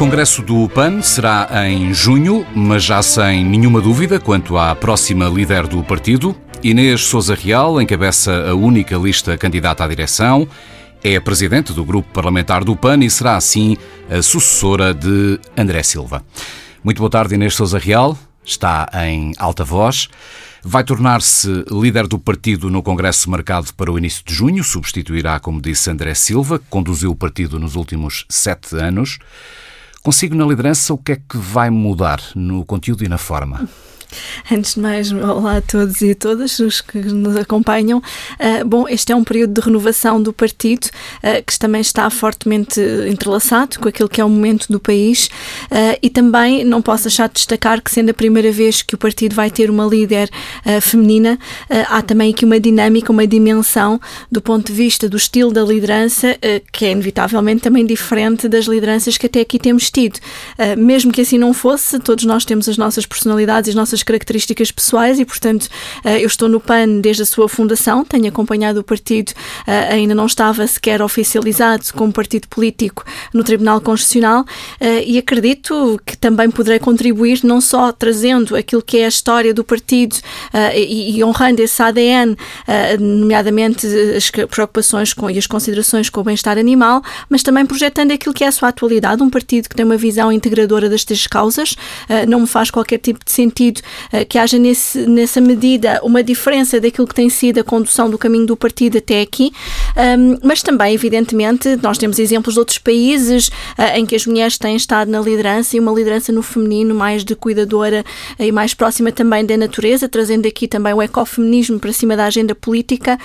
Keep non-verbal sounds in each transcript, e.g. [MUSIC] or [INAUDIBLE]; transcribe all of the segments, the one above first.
Congresso do PAN será em junho, mas já sem nenhuma dúvida quanto à próxima líder do partido. Inês Souza Real encabeça a única lista candidata à direção, é a presidente do grupo parlamentar do PAN e será assim a sucessora de André Silva. Muito boa tarde, Inês Souza Real. Está em alta voz. Vai tornar-se líder do partido no Congresso marcado para o início de junho. Substituirá, como disse, André Silva, que conduziu o partido nos últimos sete anos. Consigo na liderança o que é que vai mudar no conteúdo e na forma? Antes de mais, olá a todos e a todas os que nos acompanham. Uh, bom, este é um período de renovação do partido uh, que também está fortemente entrelaçado com aquilo que é o momento do país uh, e também não posso deixar de destacar que, sendo a primeira vez que o partido vai ter uma líder feminina, há também aqui uma dinâmica, uma dimensão do ponto de vista do estilo da liderança que é inevitavelmente também diferente das lideranças que até aqui temos tido. mesmo que assim não fosse, todos nós temos as nossas personalidades e as nossas características pessoais e, portanto, eh, eu estou no PAN desde a sua fundação, tenho acompanhado o partido, eh, ainda não estava sequer oficializado como partido político no Tribunal Constitucional eh, e acredito que também poderei contribuir não só trazendo aquilo que é a história do partido e honrando esse ADN, nomeadamente as preocupações com, e as considerações com o bem-estar animal, mas também projetando aquilo que é a sua atualidade, um partido que tem uma visão integradora das três causas, não me faz qualquer tipo de sentido que haja nesse, nessa medida uma diferença daquilo que tem sido a condução do caminho do partido até aqui, mas também, evidentemente, nós temos exemplos de outros países uh, em que as mulheres têm estado na liderança e uma liderança no feminino mais de cuidadora e mais próxima também da natureza, trazendo aqui também o ecofeminismo para cima da agenda política,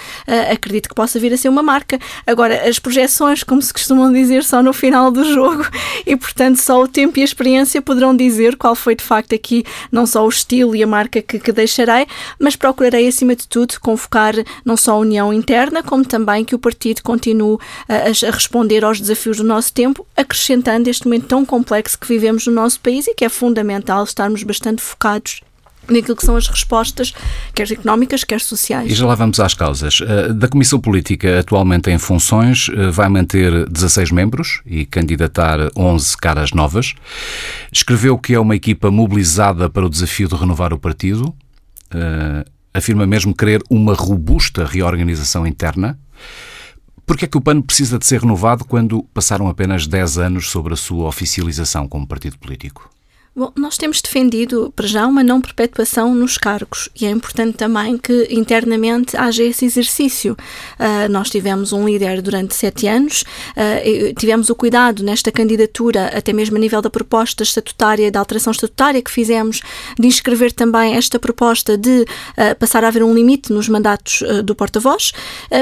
acredito que possa vir a ser uma marca. Agora, as projeções, como se costumam dizer, só no final do jogo [LAUGHS] e, portanto, só o tempo e a experiência poderão dizer qual foi de facto aqui não só o estilo e a marca que, que deixarei, mas procurarei, acima de tudo, convocar não só a união interna, como também que o partido continue a, a responder aos desafios do nosso tempo, acrescentando este momento tão complexo que vivemos no nosso país e que é fundamental estarmos bastante focados naquilo que são as respostas, quer económicas, quer sociais. E já lá vamos às causas. Eh, da Comissão Política, atualmente em funções, eh, vai manter 16 membros e candidatar 11 caras novas. Escreveu que é uma equipa mobilizada para o desafio de renovar o partido. Eh, afirma mesmo querer uma robusta reorganização interna. Por que é que o PAN precisa de ser renovado quando passaram apenas 10 anos sobre a sua oficialização como partido político? Bom, nós temos defendido, para já, uma não perpetuação nos cargos e é importante também que internamente haja esse exercício. Uh, nós tivemos um líder durante sete anos, uh, tivemos o cuidado nesta candidatura, até mesmo a nível da proposta estatutária, da alteração estatutária que fizemos, de inscrever também esta proposta de uh, passar a haver um limite nos mandatos do porta-voz.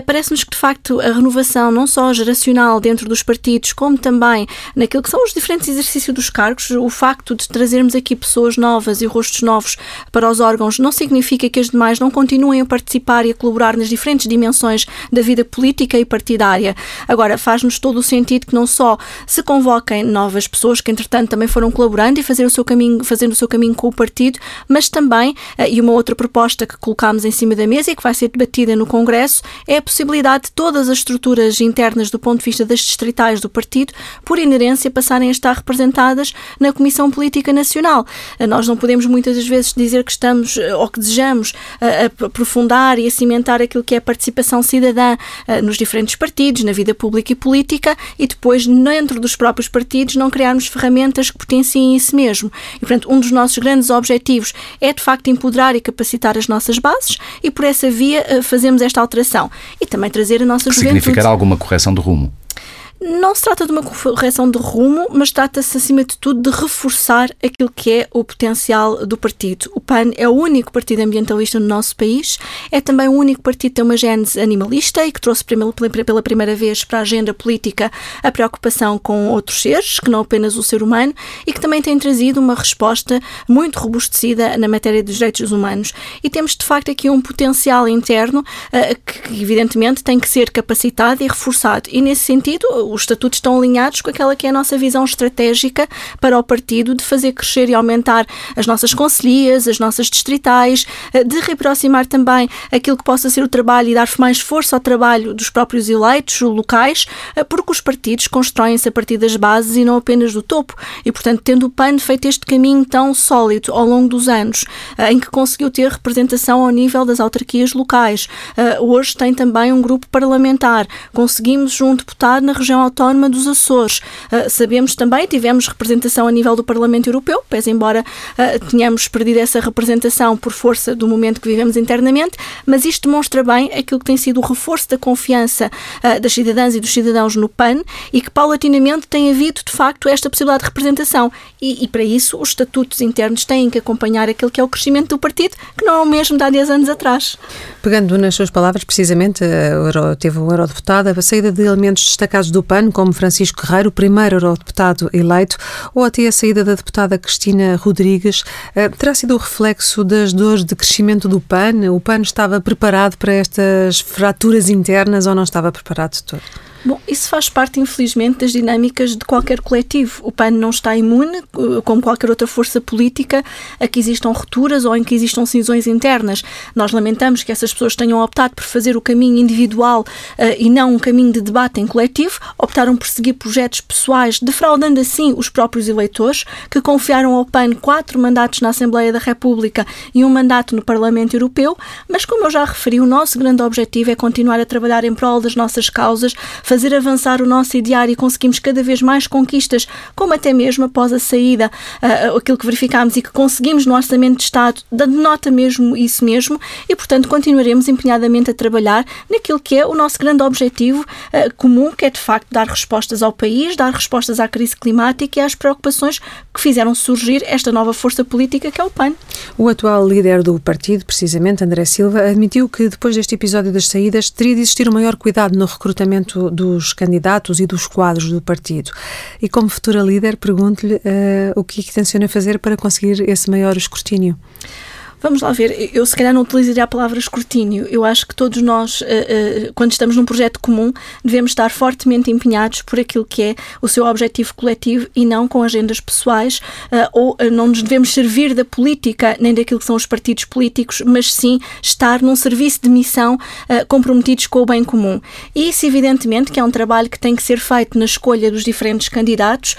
Parece-nos que, de facto, a renovação, não só geracional dentro dos partidos, como também naquilo que são os diferentes exercícios dos cargos, o facto de trazermos aqui pessoas novas e rostos novos para os órgãos não significa que as demais não continuem a participar e a colaborar nas diferentes dimensões da vida política e partidária. Agora, faz-nos todo o sentido que não só se convoquem novas pessoas que, entretanto, também foram colaborando e fazer o seu caminho, fazendo o seu caminho com o partido, mas também, eh, e uma outra proposta que colocámos em cima da mesa e que vai ser debatida no Congresso, é a possibilidade de todas as estruturas internas do ponto de vista das distritais do partido, por inerência, passarem a estar representadas na Comissão Política nacional. Eh, nós não podemos muitas das vezes dizer que estamos eh, ou que desejamos eh, aprofundar e cimentar aquilo que é a participação cidadã nos diferentes partidos, na vida pública e política, e depois, dentro dos próprios partidos, não criarmos ferramentas que potenciem isso mesmo. E, portanto, um dos nossos grandes objetivos é, de facto, empoderar e capacitar as nossas bases e, por essa via, fazemos esta alteração. E também trazer a nossa juventude. Significará alguma correção de rumo? Não se trata de uma correção de rumo, mas trata-se, acima de tudo, de reforçar aquilo que é o potencial do partido. O PAN é o único partido ambientalista no nosso país, é também o único partido que tem uma gênese animalista e que trouxe pela primeira vez para a agenda política a preocupação com outros seres, que não apenas o ser humano, e que também tem trazido uma resposta muito robustecida na matéria dos direitos humanos. E temos, de facto, aqui um potencial interno uh, que, evidentemente, tem que ser capacitado e reforçado. E, nesse sentido, os estatutos estão alinhados com aquela que é a nossa visão estratégica para o partido de fazer crescer e aumentar as nossas conselhias, as nossas distritais, eh, de reaproximar também aquilo que possa ser o trabalho e dar mais força ao trabalho dos próprios eleitos locais, eh, porque os partidos constroem-se a partir das bases e não apenas do topo. E, portanto, tendo o PAN feito este caminho tão sólido ao longo dos anos, eh, em que conseguiu ter representação ao nível das autarquias locais, hoje tem também um grupo parlamentar. Conseguimos um deputado na região autónoma dos Açores. Sabemos também, tivemos representação a nível do Parlamento Europeu, pese embora tenhamos perdido essa representação por força do momento que vivemos internamente, mas isto demonstra bem aquilo que tem sido o reforço da confiança uh, das cidadãs e dos cidadãos no PAN e que paulatinamente tem havido, de facto, esta possibilidade de representação. E, e, para isso, os estatutos internos têm que acompanhar aquilo que é o crescimento do partido, que não é o mesmo de há 10 anos atrás. Pegando nas suas palavras, precisamente, teve um eurodeputado, a saída de elementos destacados do PAN, como Francisco Guerreiro, o primeiro eurodeputado eleito, ou até a saída da deputada Cristina Rodrigues, eh, terá sido o reflexo das dores de crescimento do PAN? O PAN estava preparado para estas fraturas internas ou não estava preparado de todo? Bom, isso faz parte, infelizmente, das dinâmicas de qualquer coletivo. O PAN não está imune, eh, como qualquer outra força política, a que existam rupturas ou em que existam cisões internas. Nós lamentamos que essas pessoas tenham optado por fazer o caminho individual uh, e não um caminho de debate em coletivo, optaram por seguir projetos pessoais, defraudando assim os próprios eleitores, que confiaram ao PAN quatro mandatos na Assembleia da República e um mandato no Parlamento Europeu, mas como eu já referi, o nosso grande objetivo é continuar a trabalhar em prol das nossas causas, fazer avançar o nosso ideário e conseguimos cada vez mais conquistas, como até mesmo após a saída, uh, aquilo que verificámos e que conseguimos no Orçamento de Estado, denota mesmo isso mesmo, e portanto continuaremos empenhadamente a trabalhar naquilo que é o nosso grande objetivo uh, comum, que é de facto dar respostas ao país, dar respostas à crise climática e às preocupações que fizeram surgir esta nova força política que é o PAN. O atual líder do partido, precisamente André Silva, admitiu que depois deste episódio das saídas teria de existir um maior cuidado no recrutamento do dos candidatos e dos quadros do partido. E como futura líder, pergunto-lhe uh, o que é que tenciona fazer para conseguir esse maior escrutínio. Vamos lá ver, eu se calhar não utilizaria a palavra escrutínio. Eu acho que todos nós, uh, uh, quando estamos num projeto comum, devemos estar fortemente empenhados por aquilo que é o seu objetivo coletivo e não com agendas pessoais, uh, ou não nos devemos servir da política nem daquilo que são os partidos políticos, mas sim estar num serviço de missão comprometidos com o bem comum. E isso, evidentemente, que é um trabalho que tem que ser feito na escolha dos diferentes candidatos,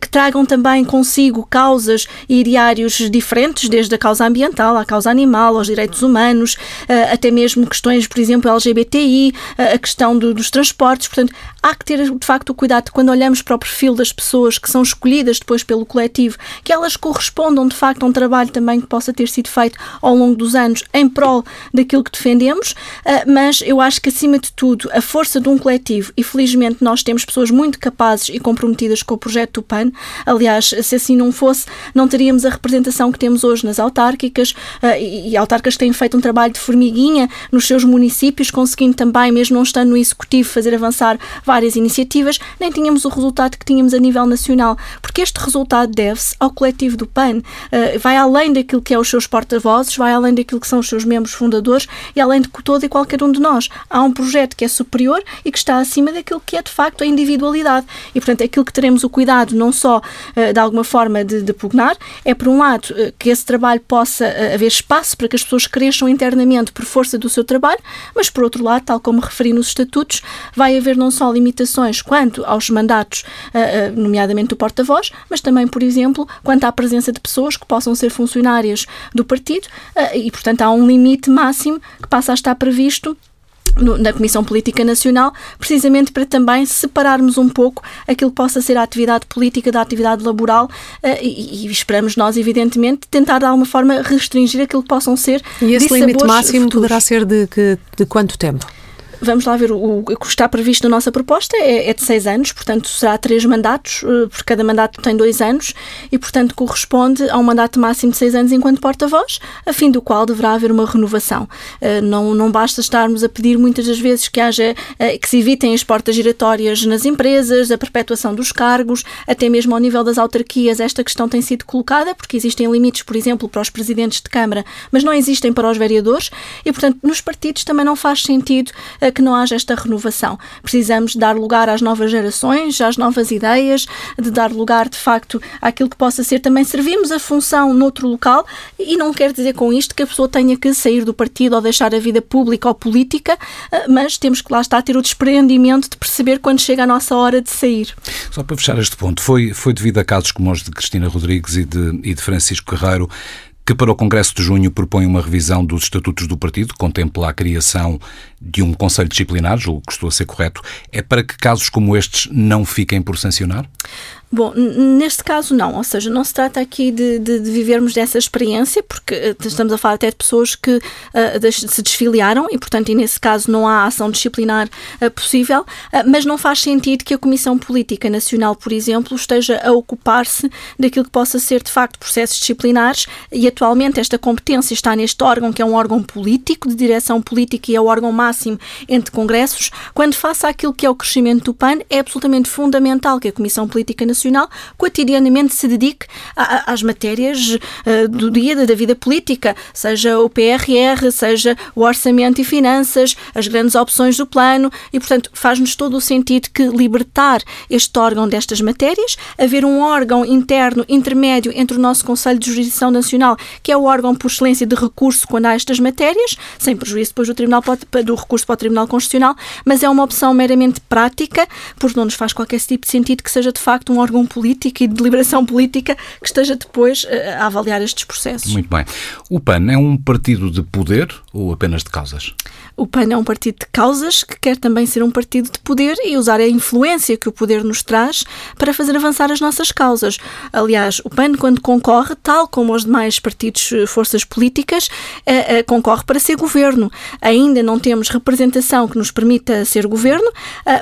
que tragam também consigo causas e ideários diferentes, desde a causa ambiental à causa animal, aos direitos humanos, eh, até mesmo questões, por exemplo, LGBTI, eh, a questão do, dos transportes. Portanto, há que ter de facto o cuidado quando olhamos para o perfil das pessoas que são escolhidas depois pelo coletivo, que elas correspondam de facto a um trabalho também que possa ter sido feito ao longo dos anos em prol daquilo que defendemos, eh, mas eu acho que acima de tudo a força de um coletivo, e felizmente nós temos pessoas muito capazes e comprometidas com o projeto do PAN, aliás, se assim não fosse, não teríamos a representação que temos hoje nas autárquicas, e, e autarcas têm feito um trabalho de formiguinha nos seus municípios, conseguindo também, mesmo não estando no executivo, fazer avançar várias iniciativas, nem tínhamos o resultado que tínhamos a nível nacional, porque este resultado deve-se ao coletivo do PAN, uh, vai além daquilo que é os seus porta-vozes, vai além daquilo que são os seus membros fundadores e além de todo e qualquer um de nós. Há um projeto que é superior e que está acima daquilo que é de facto a individualidade. E, portanto, aquilo que teremos o cuidado não só uh, de alguma forma de, de pugnar, é por um lado que esse trabalho possa haver haver espaço para que as pessoas cresçam internamente por força do seu trabalho, mas por outro lado, tal como referi nos estatutos, vai haver não só limitações quanto aos mandatos, eh, eh, nomeadamente do porta-voz, mas também, por exemplo, quanto à presença de pessoas que possam ser funcionárias do partido eh, e, portanto, há um limite máximo que passa a estar previsto na Comissão Política Nacional, precisamente para também separarmos um pouco aquilo que possa ser a atividade política da atividade laboral uh, e, e, esperamos nós, evidentemente, tentar de alguma forma restringir aquilo que possam ser E esse limite máximo futuros. poderá ser de, de, de quanto tempo? Vamos lá ver, o, o que está previsto na nossa proposta é, é, de seis anos, portanto será três mandatos, uh, porque cada mandato tem dois anos e, portanto, corresponde a um mandato máximo de seis anos enquanto porta-voz, a fim do qual deverá haver uma renovação. Uh, não, não basta estarmos a pedir muitas das vezes que haja, uh, que se evitem as portas giratórias nas empresas, a perpetuação dos cargos, até mesmo ao nível das autarquias, esta questão tem sido colocada, porque existem limites, por exemplo, para os presidentes de Câmara, mas não existem para os vereadores e, portanto, nos partidos também não faz sentido que não haja esta renovação. Precisamos dar lugar às novas gerações, às novas ideias, de dar lugar, de facto, àquilo que possa ser também servirmos a função noutro local e não quer dizer com isto que a pessoa tenha que sair do partido ou deixar a vida pública ou política, mas temos que lá estar a ter o desprendimento de perceber quando chega a nossa hora de sair. Só para fechar este ponto, foi, foi devido a casos como os de Cristina Rodrigues e de, e de Francisco Guerreiro que para o Congresso de Junho propõe uma revisão dos estatutos do partido, contempla a criação de um Conselho Disciplinar, julgo que estou a ser correto, é para que casos como estes não fiquem por sancionar? Bom, neste caso não, ou seja, não se trata aqui de, de, de, vivermos dessa experiência, porque eh, estamos a falar até de pessoas que uh, se desfiliaram e, portanto, e nesse caso não há ação disciplinar uh, possível, uh, mas não faz sentido que a Comissão Política Nacional, por exemplo, esteja a ocupar-se daquilo que possa ser, de facto, processos disciplinares e atualmente esta competência está neste órgão, que é um órgão político, de direção política e é o órgão máximo entre congressos, quando faça aquilo que é o crescimento do PAN, é absolutamente fundamental que a Comissão Política Nacional Nacional cotidianamente se dedique a, às matérias uh, do dia da vida política, seja o PRR, seja o orçamento e finanças, as grandes opções do plano e, portanto, faz-nos todo o sentido que libertar este órgão destas matérias, haver um órgão interno intermédio entre o nosso Conselho de Jurisdição Nacional, que é o órgão por excelência de recurso quando há estas matérias, sem prejuízo depois do, tribunal, do recurso para o Tribunal Constitucional, mas é uma opção meramente prática, porque não nos faz qualquer tipo de sentido que seja de facto um órgão órgão político e de deliberação política que esteja depois eh, a avaliar estes processos. Muito bem. O PAN é um partido de poder ou apenas de causas? O PAN é um partido de causas que quer também ser um partido de poder e usar a influência que o poder nos traz para fazer avançar as nossas causas. Aliás, o PAN, quando concorre, tal como os demais partidos, eh, forças políticas, eh, concorre para ser governo. Ainda não temos representação que nos permita ser governo,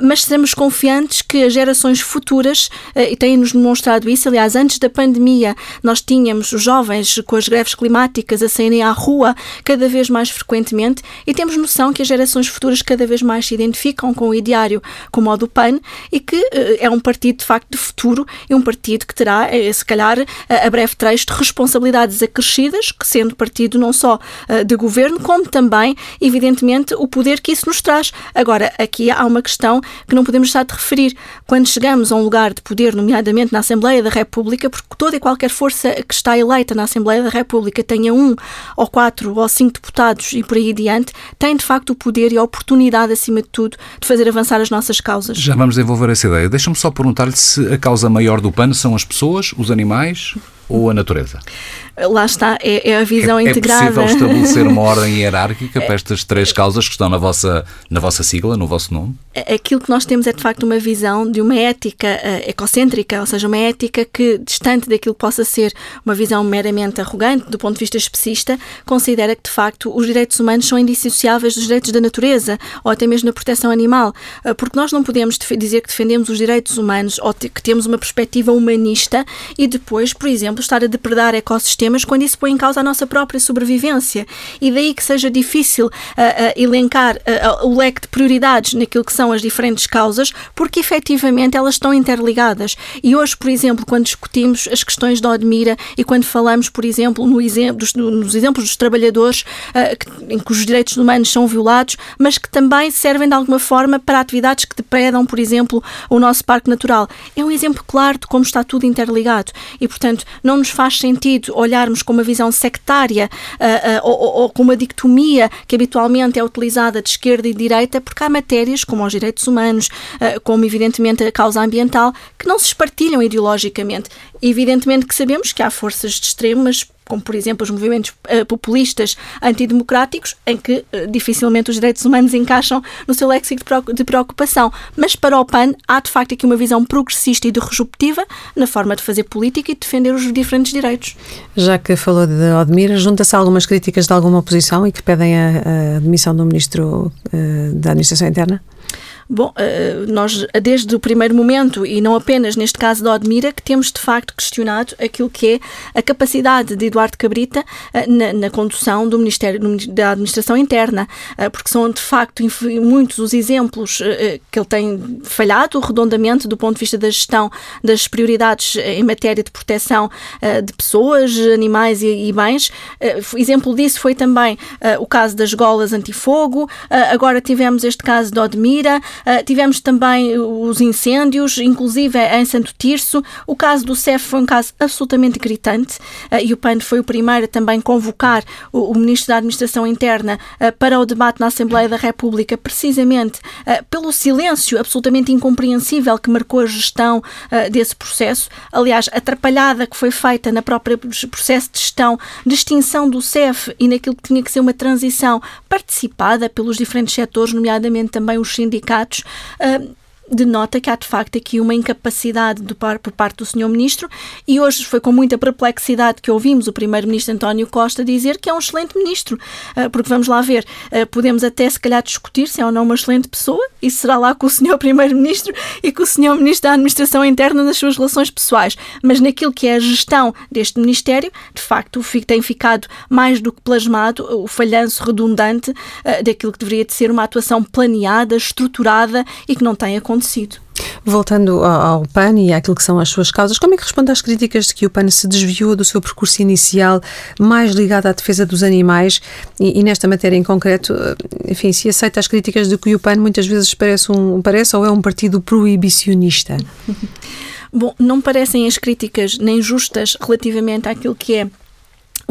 mas estamos confiantes que as gerações futuras, e têm-nos demonstrado isso. Aliás, antes da pandemia, nós tínhamos os jovens com as greves climáticas a saírem à rua cada vez mais frequentemente e temos noção que as gerações futuras cada vez mais se identificam com o ideário como o do PAN e que uh, é um partido de facto de futuro e um partido que terá, uh, se calhar, uh, a breve trecho de responsabilidades acrescidas, que sendo partido não só de governo, como também, evidentemente, o poder que isso nos traz. Agora, aqui há uma questão que não podemos deixar de referir. Quando chegamos a um lugar de poder, nomeadamente nomeadamente na Assembleia da República, porque toda e qualquer força que está eleita na Assembleia da República tenha um ou quatro ou cinco deputados e por aí adiante, tem de facto o poder e a oportunidade, acima de tudo, de fazer avançar as nossas causas. Já vamos desenvolver essa ideia. Deixa-me só perguntar-lhe se a causa maior do PAN são as pessoas, os animais ou a natureza? Lá está, é, é a visão é, integrada. É possível estabelecer uma [LAUGHS] ordem hierárquica para estas três causas que estão na vossa, na vossa sigla, no vosso nome? Aquilo que nós temos é, de facto, uma visão de uma ética uh, ecocêntrica, ou seja, uma ética que, distante daquilo que possa ser uma visão meramente arrogante, do ponto de vista especista, considera que, de facto, os direitos humanos são indissociáveis dos direitos da natureza, ou até mesmo da proteção animal, uh, porque nós não podemos dizer que defendemos os direitos humanos ou que temos uma perspectiva humanista e depois, por exemplo, estar a depredar ecossistemas quando isso põe em causa a nossa própria sobrevivência. E daí que seja difícil uh, uh, elencar uh, o leque de prioridades naquilo que são as diferentes causas, porque efetivamente elas estão interligadas. E hoje, por exemplo, quando discutimos as questões da Odmira e quando falamos, por exemplo, no exemplo, dos, nos exemplos dos trabalhadores que, em que os direitos humanos são violados, mas que também servem de alguma forma para atividades que depredam, por exemplo, o nosso parque natural. É um exemplo claro de como está tudo interligado. E, portanto, não nos faz sentido olharmos com uma visão sectária uh, uh, ou, ou, com uma dicotomia que habitualmente é utilizada de esquerda e de direita, porque há matérias como os direitos humanos, uh, como evidentemente a causa ambiental, que não se espartilham ideologicamente. Evidentemente que sabemos que há forças de extremo, mas como por exemplo os movimentos uh, populistas antidemocráticos, em que uh, dificilmente os direitos humanos encaixam no seu léxico de preocupação. Mas para o PAN há de facto aqui uma visão progressista e disruptiva na forma de fazer política e de defender os diferentes direitos. Já que falou de Odmira, junta-se algumas críticas de alguma oposição e que pedem a, a demissão do Ministro uh, da Administração Interna? Bom, eh, nós desde o primeiro momento, e não apenas neste caso da Odmira, que temos de facto questionado aquilo que é a capacidade de Eduardo Cabrita eh, na, na condução do Ministério da Administração Interna, eh, porque são de facto muitos os exemplos que ele tem falhado redondamente do ponto de vista da gestão das prioridades em matéria de proteção de pessoas, animais e, bens. Exemplo disso foi também o caso das golas antifogo, agora tivemos este caso da Odmira, Uh, tivemos também os incêndios, inclusive em Santo Tirso. O caso do CEF foi um caso absolutamente gritante uh, e o PAN foi o primeiro a também convocar o, o Ministro da Administração Interna uh, para o debate na Assembleia da República, precisamente pelo silêncio absolutamente incompreensível que marcou a gestão desse processo. Aliás, atrapalhada que foi feita na própria processo de gestão de extinção do CEF e naquilo que tinha que ser uma transição participada pelos diferentes setores, nomeadamente também os sindicatos uh, denota que há de facto aqui uma incapacidade por parte do Sr. Ministro e hoje foi com muita perplexidade que ouvimos o Primeiro-Ministro António Costa dizer que é um excelente Ministro, ah, porque vamos lá ver, ah, podemos até se calhar discutir se é ou não uma excelente pessoa e será lá com o Sr. [LAUGHS] Primeiro-Ministro e com o Sr. Ministro da Administração Interna nas suas relações pessoais, mas naquilo que é a gestão deste Ministério, de facto tem ficado mais do que plasmado o falhanço redundante ah, daquilo que deveria de ser uma atuação planeada, estruturada e que não tem acontecido acontecido. Voltando ao PAN e àquilo que são as suas causas, como é que responde às críticas de que o PAN se desviou do seu percurso inicial, mais ligado à defesa dos animais e, e, nesta matéria em concreto, enfim, se aceita as críticas de que o PAN muitas vezes parece, um, parece ou é um partido proibicionista? [LAUGHS] Bom, não parecem as críticas nem justas relativamente àquilo que é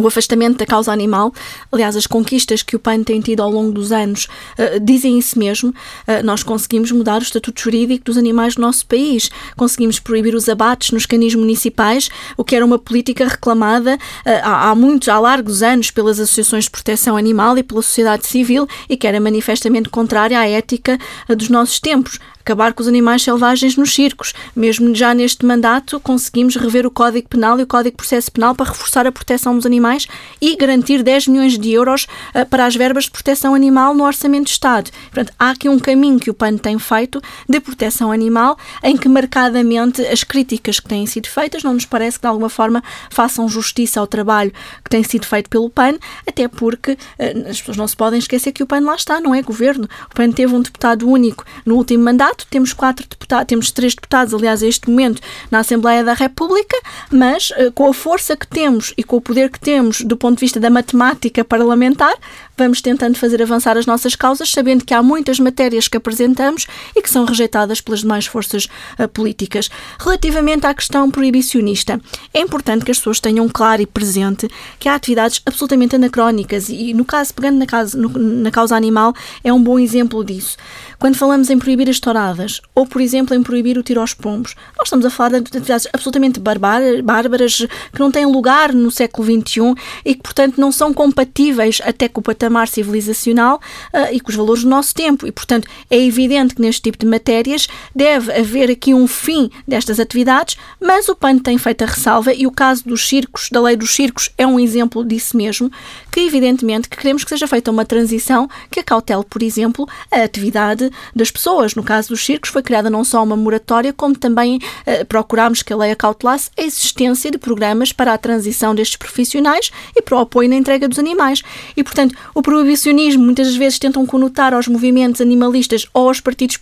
o afastamento da causa animal, aliás, as conquistas que o PAN tem tido ao longo dos anos uh, dizem isso mesmo. Uh, nós conseguimos mudar o estatuto jurídico dos animais do nosso país, conseguimos proibir os abates nos canis municipais, o que era uma política reclamada uh, há, há, muitos, há largos anos pelas associações de proteção animal e pela sociedade civil e que era manifestamente contrária à ética dos nossos tempos acabar com os animais selvagens nos circos. Mesmo já neste mandato, conseguimos rever o Código Penal e o Código de Processo Penal para reforçar a proteção dos animais e garantir 10 milhões de euros uh, para as verbas de proteção animal no Orçamento de Estado. Portanto, há aqui um caminho que o PAN tem feito de proteção animal, em que marcadamente as críticas que têm sido feitas não nos parece que de alguma forma façam justiça ao trabalho que tem sido feito pelo PAN, até porque uh, as pessoas não se podem esquecer que o PAN lá está, não é governo. O PAN teve um deputado único no último mandato temos quatro deputados, temos três deputados, aliás, a este momento, na Assembleia da República, mas uh, com a força que temos e com o poder que temos do ponto de vista da matemática parlamentar, vamos tentando fazer avançar as nossas causas, sabendo que há muitas matérias que apresentamos e que são rejeitadas pelas demais forças uh, políticas. Relativamente à questão proibicionista, é importante que as pessoas tenham claro e presente que há atividades absolutamente anacrónicas e, no caso, pegando na, causa, no, na causa animal, é um bom exemplo disso. Quando falamos em proibir as touradas ou, por exemplo, em proibir o tiro aos pombos, nós estamos a falar de atividades absolutamente bárbaras que não têm lugar no século XXI e que, portanto, não são compatíveis até com o patamar civilizacional uh, e com os valores do nosso tempo. E, portanto, é evidente que neste tipo de matérias deve haver aqui um fim destas atividades, mas o PAN tem feito a ressalva e o caso dos circos, da lei dos circos, é um exemplo disso mesmo, que evidentemente que queremos que seja feita uma transição que acautele, por exemplo, a atividade das pessoas. No caso dos circos, foi criada não só uma moratória, como também uh, procurámos que a lei acautelasse a existência de programas para a transição destes profissionais e para o apoio na entrega dos animais. E, portanto, o proibicionismo muitas vezes tentam conotar aos movimentos animalistas ou aos partidos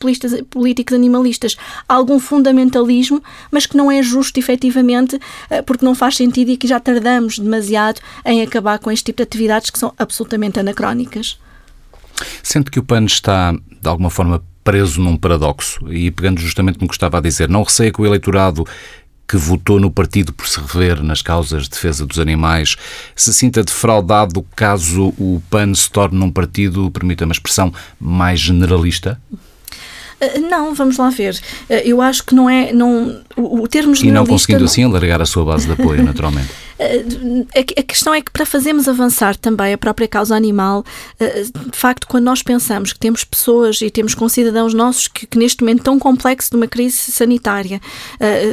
políticos animalistas algum fundamentalismo, mas que não é justo efetivamente, uh, porque não faz sentido e que já tardamos demasiado em acabar com este tipo de atividades que são absolutamente anacrónicas. Sente que o PAN está, de alguma forma, preso num paradoxo e pegando justamente no que estava a dizer, não receia que o eleitorado que votou no partido por se rever nas causas de defesa dos animais se sinta defraudado caso o PAN se torne um partido, permita-me a expressão, mais generalista? Eh, não, vamos lá ver. Eh, eu acho que não é. Não, o, termo. E não conseguindo assim alargar a sua base de apoio, naturalmente. [LAUGHS] a questão é que para fazermos avançar também a própria causa animal, de facto, quando nós pensamos que temos pessoas e temos concidadãos nossos que, que neste momento tão complexo de uma crise sanitária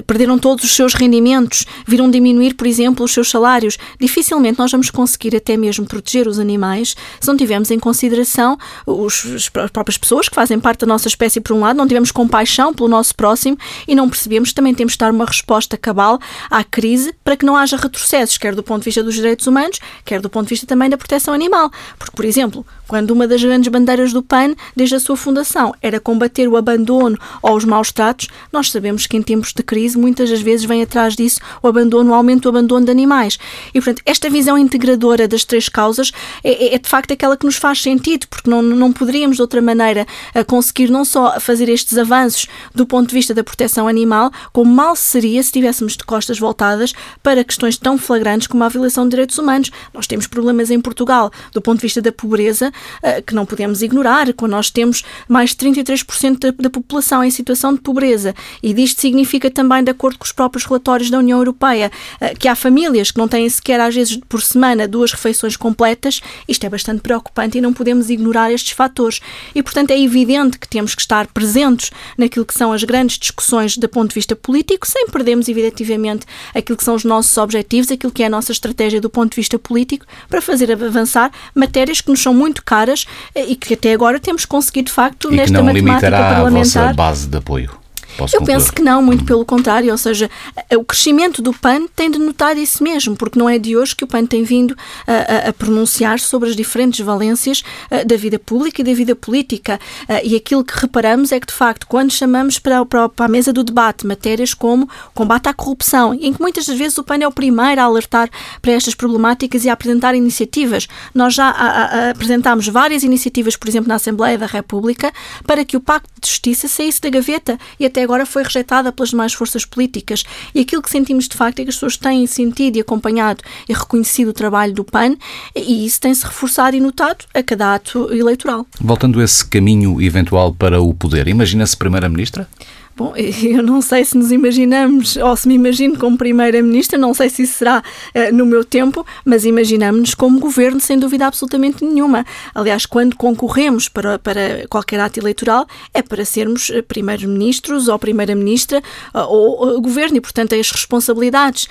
perderam todos os seus rendimentos, viram diminuir, por exemplo, os seus salários, dificilmente nós vamos conseguir até mesmo proteger os animais se não tivermos em consideração os, as próprias pessoas que fazem parte da nossa espécie, por um lado, não tivermos compaixão pelo nosso próximo e não percebemos que também temos de dar uma resposta cabal à crise para que não haja retrocessos, quer do ponto de vista dos direitos humanos, quer do ponto de vista também da proteção animal. Porque, por exemplo, quando uma das grandes bandeiras do PAN, desde a sua fundação, era combater o abandono ou os maus tratos, nós sabemos que em tempos de crise, muitas das vezes vem atrás disso o abandono, o aumento do abandono de animais. E, portanto, esta visão integradora das três causas é, é, é de facto aquela que nos faz sentido, porque não, não poderíamos de outra maneira conseguir não só fazer estes avanços do ponto de vista da proteção animal, como mal seria se tivéssemos de costas voltadas para questões tão flagrantes como a violação de direitos humanos. Nós temos problemas em Portugal do ponto de vista da pobreza eh, que não podemos ignorar, quando nós temos mais de 33% da, população em situação de pobreza. E disto significa também, de acordo com os próprios relatórios da União Europeia, eh, que há famílias que não têm sequer, às vezes, por semana, duas refeições completas. Isto é bastante preocupante e não podemos ignorar estes fatores. E, portanto, é evidente que temos que estar presentes naquilo que são as grandes discussões do ponto de vista político, sem perdermos, evidentemente, aquilo que são os nossos objetivos, aquilo que é a nossa estratégia do ponto de vista político, para fazer avançar matérias que nos são muito caras eh, e que até agora temos conseguido, de facto, e nesta matemática parlamentar. A vossa base de apoio. Posso eu concluir? penso que não, muito pelo contrário, ou seja, o crescimento do PAN tem de notar isso mesmo, porque não é de hoje que o PAN tem vindo a, a, a pronunciar sobre as diferentes valências da vida pública e da vida política. E aquilo que reparamos é que, de facto, quando chamamos para, para, para a mesa do debate matérias como combate à corrupção, em que muitas das vezes o PAN é o primeiro a alertar para estas problemáticas e a apresentar iniciativas, nós já a, apresentámos várias iniciativas, por exemplo, na Assembleia da República, para que o Pacto de Justiça saísse da gaveta e até agora foi rejeitada pelas demais forças políticas. E aquilo que sentimos de facto é que as pessoas têm sentido e acompanhado e reconhecido o trabalho do PAN e isso tem-se reforçado e notado a cada ato eleitoral. Voltando a esse caminho eventual para o poder, imagina-se Primeira-Ministra? Bom, [LAUGHS] eu não sei se nos imaginamos, ou se me imagino como Primeira-Ministra, não sei se isso será uh, no meu tempo, mas imaginamos-nos como governo, sem dúvida absolutamente nenhuma. Aliás, quando concorremos para, para qualquer ato eleitoral, é para sermos eh, Primeiros-Ministros ou Primeira-Ministra uh, ou uh, governo, e, portanto, as responsabilidades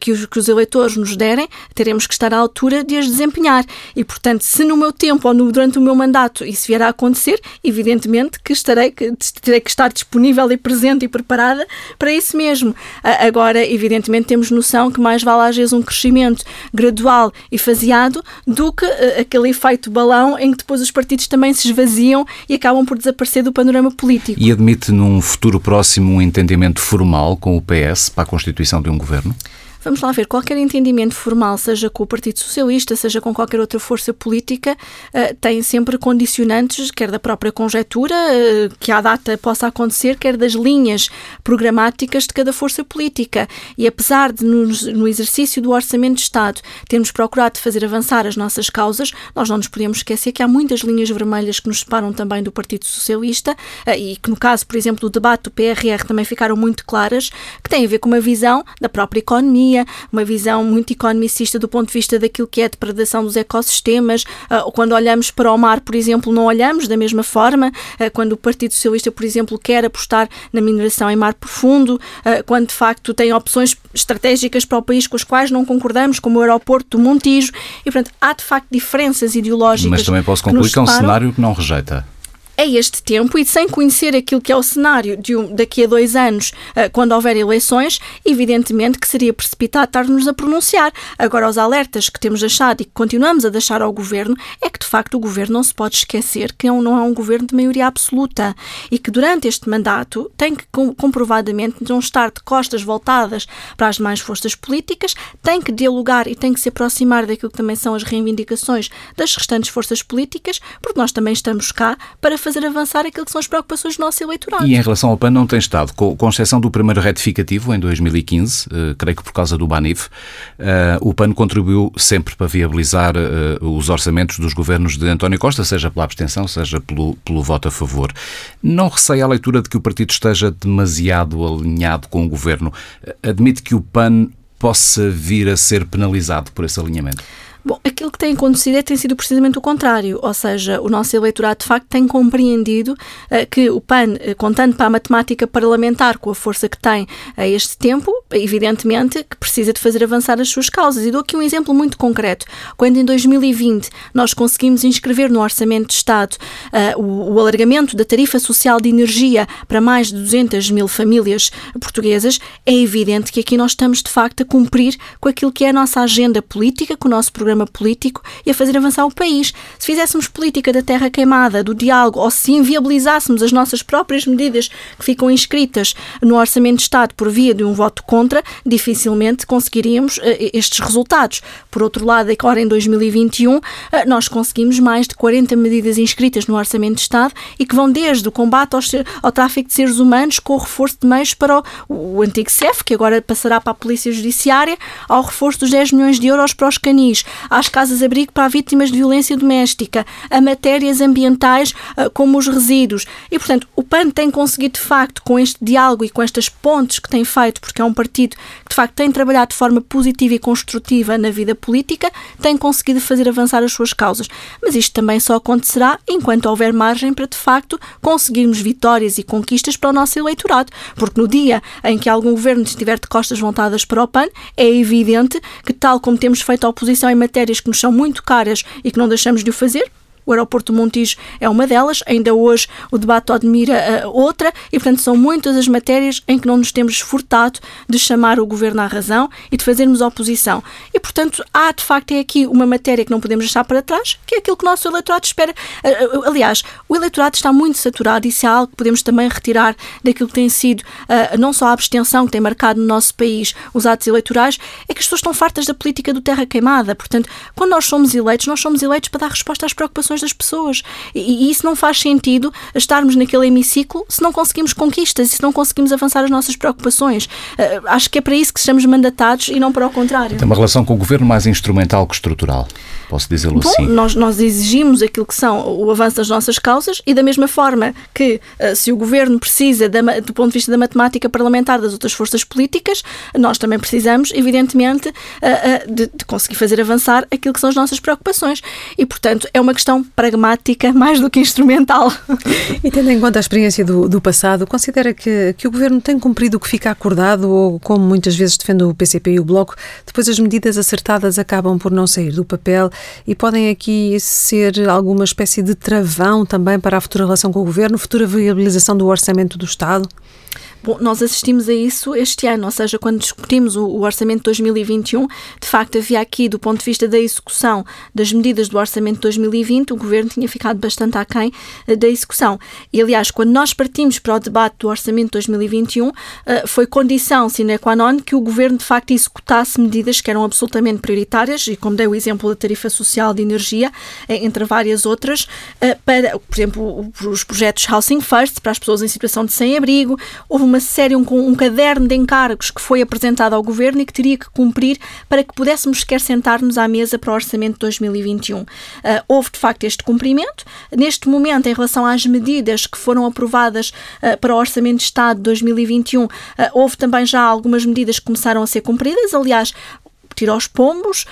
que os, que, os, eleitores nos derem, teremos que estar à altura de as desempenhar. E, portanto, se no meu tempo ou no, durante o meu mandato isso vier a acontecer, evidentemente que estarei que terei que estar disponível e presente e preparada para isso mesmo. Agora, evidentemente, temos noção que mais vale às vezes um crescimento gradual e faseado do que eh, aquele efeito balão em que depois os partidos também se esvaziam e acabam por desaparecer do panorama político. E admite num futuro próximo um entendimento formal com o PS para a constituição de um governo? Vamos lá ver, qualquer entendimento formal, seja com o Partido Socialista, seja com qualquer outra força política, uh, tem sempre condicionantes, quer da própria conjetura, uh, que à data possa acontecer, quer das linhas programáticas de cada força política. E apesar de, no, exercício do Orçamento de Estado, termos procurado fazer avançar as nossas causas, nós não nos podemos esquecer que há muitas linhas vermelhas que nos separam também do Partido Socialista uh, e que, no caso, por exemplo, do debate do PRR também ficaram muito claras, que têm a ver com uma visão da própria economia economia, uma visão muito economicista do ponto de vista daquilo que é a depredação dos ecossistemas. Uh, quando olhamos para o mar, por exemplo, não olhamos da mesma forma. Uh, quando o Partido Socialista, por exemplo, quer apostar na mineração em mar profundo, uh, quando de facto tem opções estratégicas para o país com as quais não concordamos, como o aeroporto do Montijo. E, portanto, há de facto diferenças ideológicas. Mas também posso concluir que, que é um cenário que não rejeita é este tempo e sem conhecer aquilo que é o cenário de um, daqui a dois anos, uh, quando houver eleições, evidentemente que seria precipitado estar-nos a pronunciar. Agora, os alertas que temos deixado e que continuamos a deixar ao Governo é que, de facto, o Governo não se pode esquecer que não é um Governo de maioria absoluta e que durante este mandato tem que comprovadamente não estar de costas voltadas para as demais forças políticas, tem que dialogar e tem que se aproximar daquilo que também são as reivindicações das restantes forças políticas, porque nós também estamos cá para fazer fazer avançar aquilo que são as preocupações do nosso eleitorado. E em relação ao PAN não tem estado, com, com exceção do primeiro retificativo em 2015, uh, eh, creio que por causa do Banif, uh, o PAN contribuiu sempre para viabilizar uh, os orçamentos dos governos de António Costa, seja pela abstenção, seja pelo, pelo voto a favor. Não receia a leitura de que o partido esteja demasiado alinhado com o governo. Admite que o PAN possa vir a ser penalizado por esse alinhamento? Bom, aquilo que tem acontecido é tem sido precisamente o contrário, ou seja, o nosso eleitorado de facto tem compreendido uh, que o PAN, uh, contando para a matemática parlamentar com a força que tem a este tempo, evidentemente que precisa de fazer avançar as suas causas. E dou aqui um exemplo muito concreto. Quando em 2020 nós conseguimos inscrever no Orçamento de Estado uh, o, o alargamento da tarifa social de energia para mais de 200 mil famílias portuguesas, é evidente que aqui nós estamos de facto a cumprir com aquilo que é a nossa agenda política, com o nosso programa programa político e a fazer avançar o país. Se fizéssemos política da terra queimada, do diálogo, ou se inviabilizássemos as nossas próprias medidas que ficam inscritas no Orçamento de Estado por via de um voto contra, dificilmente conseguiríamos uh, estes resultados. Por outro lado, agora em 2021, uh, nós conseguimos mais de 40 medidas inscritas no Orçamento de Estado e que vão desde o combate ao, ao tráfico de seres humanos com o reforço de meios para o, o antigo CEF, que agora passará para a Polícia Judiciária, ao reforço dos 10 milhões de euros para os canis, às casas-abrigo para vítimas de violência doméstica, a matérias ambientais ah, como os resíduos. E, portanto, o PAN tem conseguido, de facto, com este diálogo e com estas pontes que tem feito, porque é um partido que, de facto, tem trabalhado de forma positiva e construtiva na vida política, tem conseguido fazer avançar as suas causas. Mas isto também só acontecerá enquanto houver margem para, de facto, conseguirmos vitórias e conquistas para o nosso eleitorado. Porque no dia em que algum governo estiver de costas voltadas para o PAN, é evidente que, tal como temos feito a oposição em matérias que nos são muito caras e que não deixamos de o fazer, o aeroporto Montijo é uma delas, ainda hoje o debate admira uh, outra, e portanto são muitas as matérias em que não nos temos esforçado de chamar o governo à razão e de fazermos oposição. E portanto há de facto é aqui uma matéria que não podemos deixar para trás, que é aquilo que o nosso eleitorado espera. Uh, uh, aliás, o eleitorado está muito saturado, isso é algo que podemos também retirar daquilo que tem sido não só a abstenção que tem marcado no nosso país os atos eleitorais, é que as pessoas estão fartas da política do terra queimada. Portanto, quando nós somos eleitos, nós somos eleitos para dar resposta às preocupações das pessoas. E, e, isso não faz sentido estarmos naquele hemiciclo se não conseguimos conquistas e se não conseguimos avançar as nossas preocupações. Uh, acho que é para isso que estamos mandatados e não para o contrário. Tem uma relação com o governo mais instrumental que estrutural. Posso dizê-lo assim? Nós, nós exigimos aquilo que são o avanço das nossas causas e da mesma forma que uh, se o governo precisa, da, do ponto de vista da matemática parlamentar das outras forças políticas, nós também precisamos, evidentemente, uh, uh, de, de, conseguir fazer avançar aquilo que são as nossas preocupações. E, portanto, é uma questão pragmática mais do que instrumental. [LAUGHS] E tendo em conta a experiência do, do passado, considera que, que o governo tem cumprido o que fica acordado ou, como muitas vezes defende o PCP e o Bloco, depois as medidas acertadas acabam por não sair do papel e podem aqui ser alguma espécie de travão também para a futura relação com o governo, futura viabilização do orçamento do Estado? Bom, nós assistimos a isso este ano, ou seja, quando discutimos o, o, Orçamento de 2021, de facto havia aqui, do ponto de vista da execução das medidas do Orçamento de 2020, o Governo tinha ficado bastante aquém uh, da execução. E, aliás, quando nós partimos para o debate do Orçamento de 2021, uh, foi condição sine qua non que o Governo, de facto, executasse medidas que eram absolutamente prioritárias, e como dei o exemplo da tarifa social de energia, eh, entre várias outras, para, por exemplo, os projetos Housing First, para as pessoas em situação de sem-abrigo, houve uma série, um, um caderno de encargos que foi apresentado ao Governo e que teria que cumprir para que pudéssemos sequer sentar-nos à mesa para o Orçamento de 2021. Uh, ah, houve, de facto, este cumprimento. Neste momento, em relação às medidas que foram aprovadas uh, para o Orçamento de Estado de 2021, uh, ah, houve também já algumas medidas que começaram a ser cumpridas. Aliás, tiro aos pombos,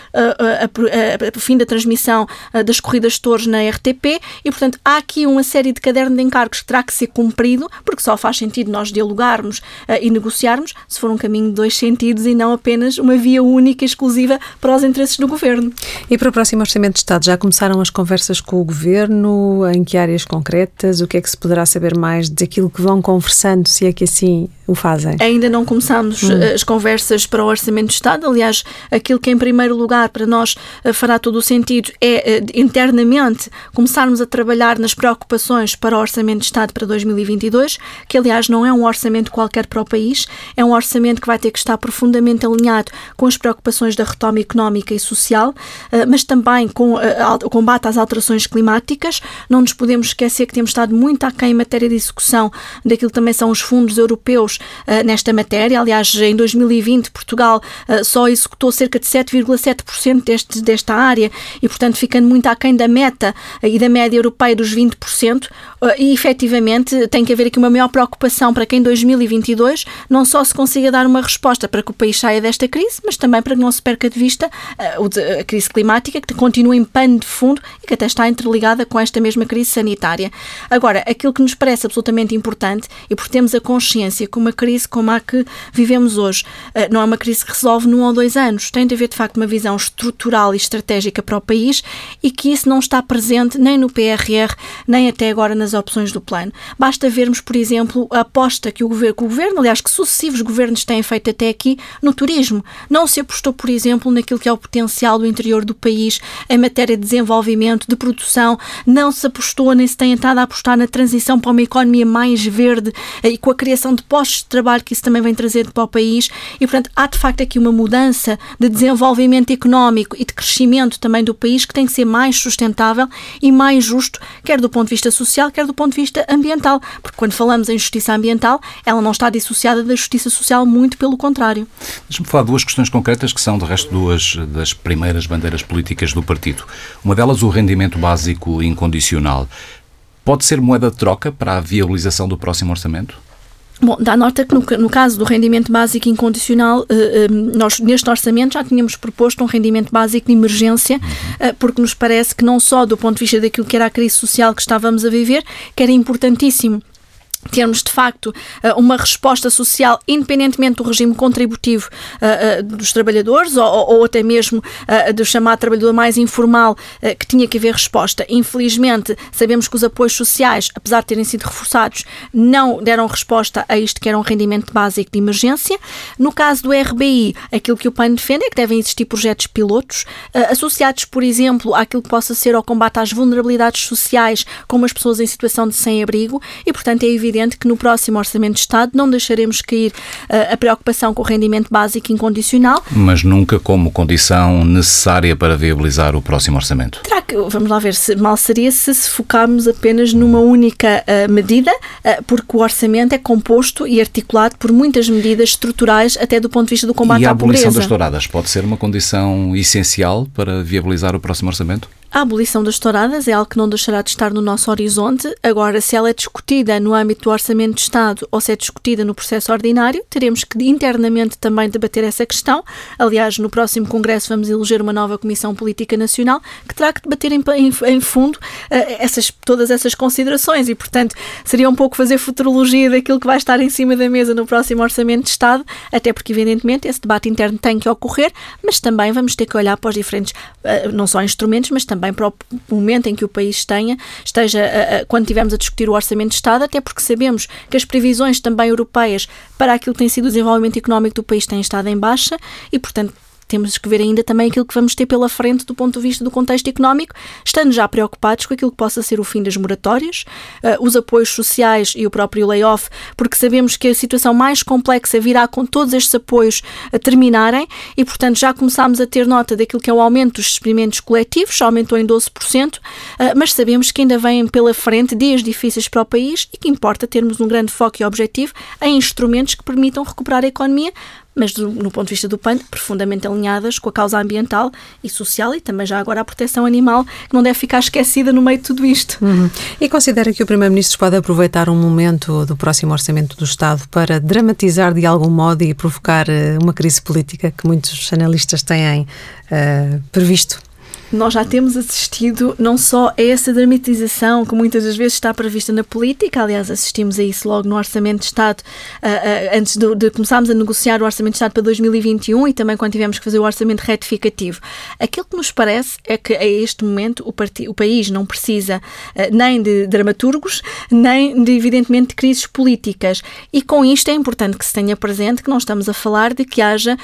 o fim da transmissão das corridas de touros na RTP e, portanto, há aqui uma série de caderno de encargos que terá que ser cumprido, porque só faz sentido nós dialogarmos e negociarmos se for um caminho de dois sentidos e não apenas uma via única e exclusiva para os interesses do Governo. E para o próximo Orçamento de Estado, já começaram as conversas com o Governo? Em que áreas concretas? O que é que se poderá saber mais daquilo que vão conversando, se é que assim o fazem? Ainda não começamos hum. as conversas para o Orçamento de Estado. Aliás, aquilo que em primeiro lugar para nós eh, fará todo o sentido é eh, internamente começarmos a trabalhar nas preocupações para o Orçamento de Estado para 2022, que aliás não é um orçamento qualquer para o país, é um orçamento que vai ter que estar profundamente alinhado com as preocupações da retoma económica e social, eh, mas também com o combate às alterações climáticas. Não nos podemos esquecer que temos estado muito aquém em matéria de execução daquilo que também são os fundos europeus uh, nesta matéria. Aliás, em 2020, Portugal uh, só executou cerca de 7,7% deste, desta área e, portanto, ficando muito aquém da meta e da média europeia dos 20%. e, efetivamente, tem que haver aqui uma maior preocupação para que em 2022 não só se consiga dar uma resposta para que o país saia desta crise, mas também para que não se perca de vista a crise climática, que continua em pano de fundo e que até está interligada com esta mesma crise sanitária. Agora, aquilo que nos parece absolutamente importante, e porque temos a consciência que uma crise como a que vivemos hoje eh, não é uma crise que resolve num ou dois anos, tem de haver de facto uma visão estrutural e estratégica para o país e que isso não está presente nem no PRR, nem até agora nas opções do plano. Basta vermos, por exemplo, a aposta que o governo, que o governo aliás, que sucessivos governos têm feito até aqui no turismo. Não se apostou, por exemplo, naquilo que é o potencial do interior do país em matéria de desenvolvimento, de produção, não se apostou nem se tem estado a apostar na transição para uma economia mais verde eh, e com a criação de postos de trabalho que isso também vem trazer para o país. E, portanto, há de facto aqui uma mudança de desenvolvimento económico e de crescimento também do país que tem que ser mais sustentável e mais justo, quer do ponto de vista social, quer do ponto de vista ambiental. Porque quando falamos em justiça ambiental, ela não está dissociada da justiça social, muito pelo contrário. Deixa-me falar de duas questões concretas que são, de resto, duas das primeiras bandeiras políticas do partido. Uma delas, o rendimento básico incondicional. Pode ser moeda de troca para a viabilização do próximo orçamento? Bom, dá nota que no, no, caso do rendimento básico incondicional, uh, uh, nós neste orçamento já tínhamos proposto um rendimento básico de emergência, uh, porque nos parece que não só do ponto de vista daquilo que era a crise social que estávamos a viver, que era importantíssimo termos de facto eh, uma resposta social independentemente do regime contributivo uh, uh, dos trabalhadores ou, até mesmo do chamado trabalhador mais informal que tinha que haver resposta. Infelizmente, sabemos que os apoios sociais, apesar de terem sido reforçados, não deram resposta a isto que era um rendimento básico de emergência. No caso do RBI, aquilo que o PAN defende é que devem existir projetos pilotos associados, por exemplo, àquilo que possa ser ao combate às vulnerabilidades sociais, como as pessoas em situação de sem-abrigo, e portanto é evidente evidente que no próximo Orçamento de Estado não deixaremos cair uh, a preocupação com o rendimento básico incondicional. Mas nunca como condição necessária para viabilizar o próximo Orçamento. Terá que, vamos lá ver, se mal seria se se focarmos apenas numa única uh, medida, uh, porque o Orçamento é composto e articulado por muitas medidas estruturais, até do ponto de vista do combate à pobreza. E a abolição das touradas pode ser uma condição essencial para viabilizar o próximo Orçamento? A abolição das touradas é algo que não deixará de estar no nosso horizonte. Agora, se ela é discutida no âmbito do Orçamento de Estado ou se é discutida no processo ordinário, teremos que internamente também debater essa questão. Aliás, no próximo Congresso vamos eleger uma nova Comissão Política Nacional que terá que debater em, em, em fundo uh, essas, todas essas considerações e, portanto, seria um pouco fazer futurologia daquilo que vai estar em cima da mesa no próximo Orçamento de Estado, até porque, evidentemente, esse debate interno tem que ocorrer, mas também vamos ter que olhar para os diferentes, uh, não só instrumentos, mas também para o momento em que o país tenha, esteja, uh, quando tivermos a discutir o Orçamento de Estado, até porque sabemos que as previsões também europeias para aquilo que tem sido o desenvolvimento económico do país têm estado em baixa e, portanto, temos que ver ainda também aquilo que vamos ter pela frente do ponto de vista do contexto económico, estando já preocupados com aquilo que possa ser o fim das moratórias, uh, os apoios sociais e o próprio layoff, porque sabemos que a situação mais complexa virá com todos estes apoios a terminarem e, portanto, já começámos a ter nota daquilo que é o aumento dos experimentos coletivos, aumentou em 12%, uh, mas sabemos que ainda vêm pela frente dias difíceis para o país e que importa termos um grande foco e objetivo em instrumentos que permitam recuperar a economia, mas do, no ponto de vista do PAN, profundamente alinhadas com a causa ambiental e social e também já agora a proteção animal, que não deve ficar esquecida no meio de tudo isto. Uhum. E considera que o Primeiro-Ministro pode aproveitar um momento do próximo Orçamento do Estado para dramatizar de algum modo e provocar uh, uma crise política que muitos analistas têm uh, previsto? Nós já temos assistido não só a essa dramatização que muitas das vezes está prevista na política, aliás, assistimos a isso logo no Orçamento de Estado, uh, uh, antes de, de, começarmos a negociar o Orçamento de Estado para 2021 e também quando tivemos que fazer o Orçamento retificativo. Aquilo que nos parece é que a este momento o, o país não precisa uh, nem de dramaturgos, nem de, evidentemente, de crises políticas. E com isto é importante que se tenha presente que não estamos a falar de que haja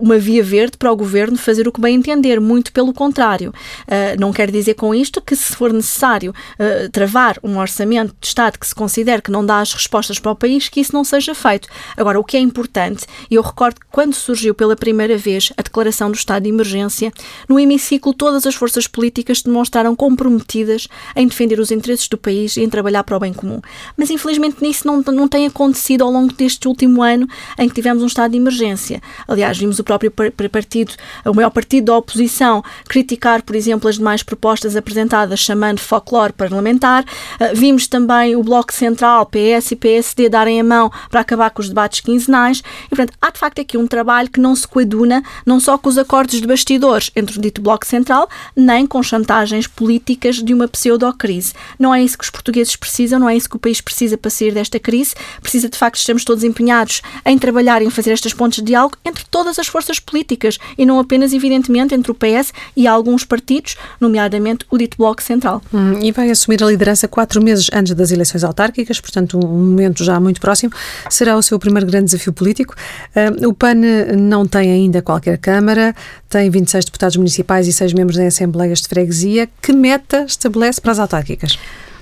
uma via verde para o governo fazer o que bem entender, muito pelo contrário necessário. Uh, não quer dizer com isto que, se for necessário uh, travar um orçamento de Estado que se considere que não dá as respostas para o país, que isso não seja feito. Agora, o que é importante, e eu recordo que quando surgiu pela primeira vez a declaração do estado de emergência, no hemiciclo todas as forças políticas se demonstraram comprometidas em defender os interesses do país e em trabalhar para o bem comum. Mas, infelizmente, nisso não, não tem acontecido ao longo deste último ano em que tivemos um estado de emergência. Aliás, vimos o próprio partido, o maior partido da oposição, criticar, por exemplo, as demais propostas apresentadas, chamando folclore parlamentar. Ah, vimos também o Bloco Central, PS e PSD, darem a mão para acabar com os debates quinzenais. E, portanto, há de facto aqui um trabalho que não se coaduna não só com os acordos de bastidores entre o dito Bloco Central, nem com chantagens políticas de uma pseudo-crise. Não é isso que os portugueses precisam, não é isso que o país precisa para sair desta crise. Precisa, de facto, estamos todos empenhados em trabalhar e em fazer estas pontes de diálogo entre todas as forças políticas e não apenas, evidentemente, entre o PS e alguns partidos, nomeadamente o dito Bloco Central. Hum, e vai assumir a liderança quatro meses antes das eleições autárquicas, portanto, um momento já muito próximo. Será o seu primeiro grande desafio político. Uh, o PAN não tem ainda qualquer Câmara, tem 26 deputados municipais e 6 membros em assembleias de freguesia. Que meta estabelece para as autárquicas?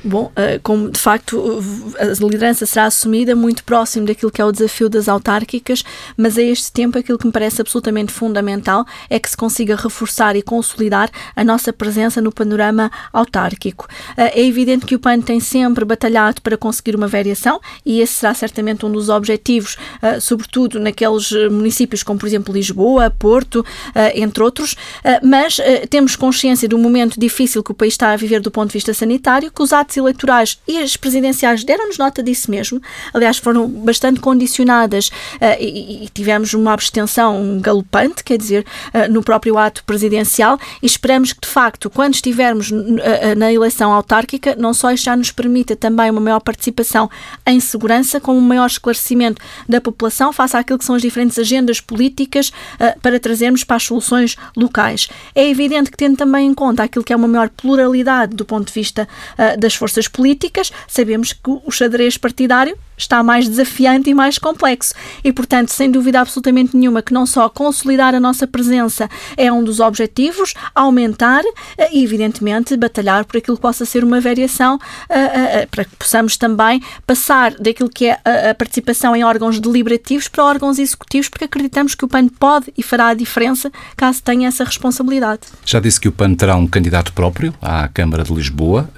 Bom, eh, como de facto a liderança será assumida muito próximo daquilo que é o desafio das autárquicas, mas a este tempo aquilo que me parece absolutamente fundamental é que se consiga reforçar e consolidar a nossa presença no panorama autárquico. Eh, é evidente que o PAN tem sempre batalhado para conseguir uma variação e esse será certamente um dos objetivos, eh, sobretudo naqueles municípios como, por exemplo, Lisboa, Porto, entre outros, mas temos consciência do momento difícil que o país está a viver do ponto de vista sanitário, que os atos eleitorais e as presidenciais deram-nos nota disso mesmo. Aliás, foram bastante condicionadas uh, e, e, tivemos uma abstenção galopante, quer dizer, uh, no próprio ato presidencial. E esperamos que, de facto, quando estivermos uh, na eleição autárquica, não só isto já nos permita também uma maior participação em segurança, como um maior esclarecimento da população face àquilo que são as diferentes agendas políticas para trazermos para as soluções locais. É evidente que, tendo também em conta aquilo que é uma maior pluralidade do ponto de vista das forças políticas, sabemos que o xadrez partidário está mais desafiante e mais complexo. E, portanto, sem dúvida absolutamente nenhuma que não só consolidar a nossa presença é um dos objetivos, aumentar eh, e, evidentemente, batalhar por aquilo que possa ser uma variação uh, uh, para que possamos também passar daquilo que é a, a, participação em órgãos deliberativos para órgãos executivos, porque acreditamos que o PAN pode e fará a diferença caso tenha essa responsabilidade. Já disse que o PAN terá um candidato próprio à Câmara de Lisboa.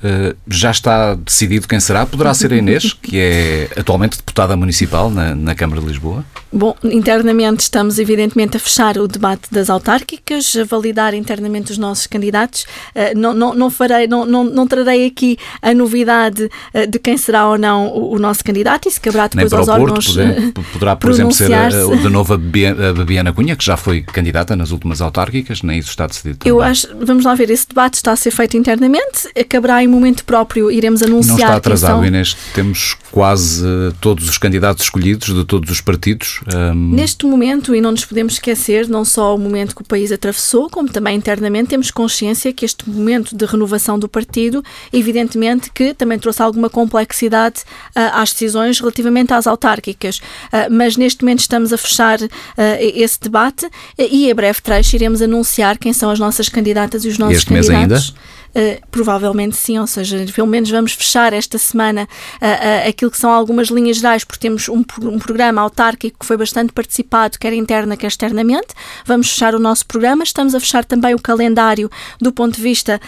Já está decidido quem será? Poderá ser a Inês, que é atualmente deputada municipal na, na Câmara de Lisboa? Bom, internamente estamos evidentemente a fechar o debate das autárquicas, a validar internamente os nossos candidatos. Uh, não, não, não, farei, não, não, não trarei aqui a novidade uh, de quem será ou não o, o, nosso candidato, isso caberá depois aos Porto, órgãos poder, Poderá, por exemplo, ser a, de novo a Babiana Cunha, que já foi candidata nas últimas autárquicas, nem isso está decidido também. Eu acho, vamos lá ver, esse debate está a ser feito internamente, caberá em momento próprio, iremos anunciar... Não está atrasado, são... Inês, temos quase todos os candidatos escolhidos de todos os partidos. Um... Neste momento, e não nos podemos esquecer, não só o momento que o país atravessou, como também internamente temos consciência que este momento de renovação do partido, evidentemente que também trouxe alguma complexidade uh, às decisões relativamente às autárquicas. Uh, mas neste momento estamos a fechar uh, esse debate e em breve trecho iremos anunciar quem são as nossas candidatas e os nossos este candidatos. Mês ainda? Uh, provavelmente sim, ou seja, pelo menos vamos fechar esta semana uh, uh, aquilo que são algumas linhas gerais, porque temos um, um, programa autárquico que foi bastante participado, quer interna, quer externamente. Vamos fechar o nosso programa, estamos a fechar também o calendário do ponto de vista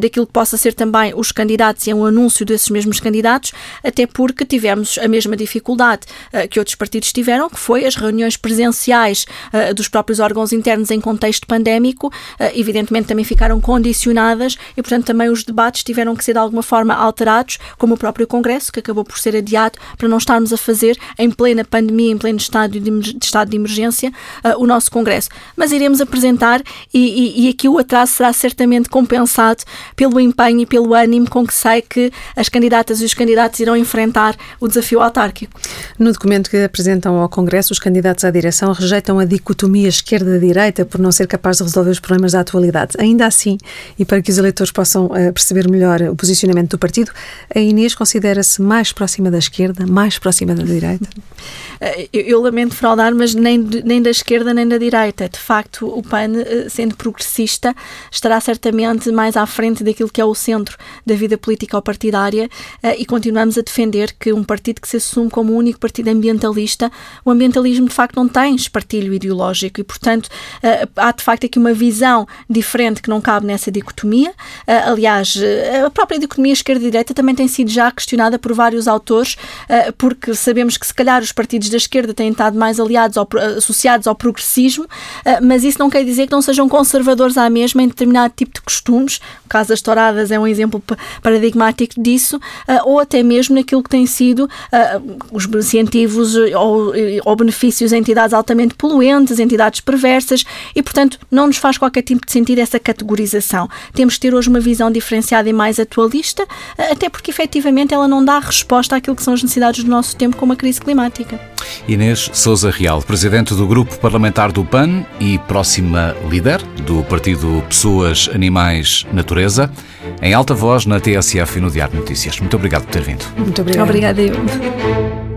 daquilo que possa ser também os candidatos e é um anúncio desses mesmos candidatos, até porque tivemos a mesma dificuldade que outros partidos tiveram, que foi as reuniões presenciais dos próprios órgãos internos em contexto pandémico, evidentemente também ficaram condicionadas e, portanto, também os debates tiveram que ser de alguma forma alterados, como o próprio Congresso, que acabou por ser adiado, para não estarmos a fazer, em plena pandemia, em pleno estado de, de estado de emergência, uh, o nosso Congresso. Mas iremos apresentar e, e, e, aqui o atraso será certamente compensado pelo empenho e pelo ânimo com que sei que as candidatas e os candidatos irão enfrentar o desafio autárquico. No documento que apresentam ao Congresso, os candidatos à direção rejeitam a dicotomia esquerda-direita por não ser capaz de resolver os problemas da atualidade. Ainda assim, e para que os eleitores eleitores possam uh, perceber melhor o posicionamento do partido, a Inês considera-se mais próxima da esquerda, mais próxima da direita? Eh, eu, eu, lamento fraudar, mas nem, nem da esquerda nem da direita. De facto, o PAN, eh, sendo progressista, estará certamente mais à frente daquilo que é o centro da vida política ou partidária eh, e continuamos a defender que um partido que se assume como o único partido ambientalista, o ambientalismo de facto não tem espartilho ideológico e, portanto, há de facto aqui uma visão diferente que não cabe nessa dicotomia. Aliás, a própria dicotomia esquerda-direita também tem sido já questionada por vários autores, porque sabemos que se calhar os partidos da esquerda têm estado mais aliados ao, associados ao progressismo, mas isso não quer dizer que não sejam conservadores à mesma em determinado tipo de costumes. O caso das touradas é um exemplo paradigmático disso, ou até mesmo naquilo que tem sido os incentivos ou, ou benefícios a entidades altamente poluentes, entidades perversas, e portanto não nos faz qualquer tipo de sentido essa categorização. Temos que ter hoje uma visão diferenciada e mais atualista, até porque efetivamente ela não dá resposta àquilo que são as necessidades do nosso tempo, como a crise climática. Inês Souza Real, presidente do Grupo Parlamentar do PAN e próxima líder do Partido Pessoas, Animais, Natureza, em alta voz na TSF e no Diário Notícias. Muito obrigado por ter vindo. Muito obrigada. Obrigada eu.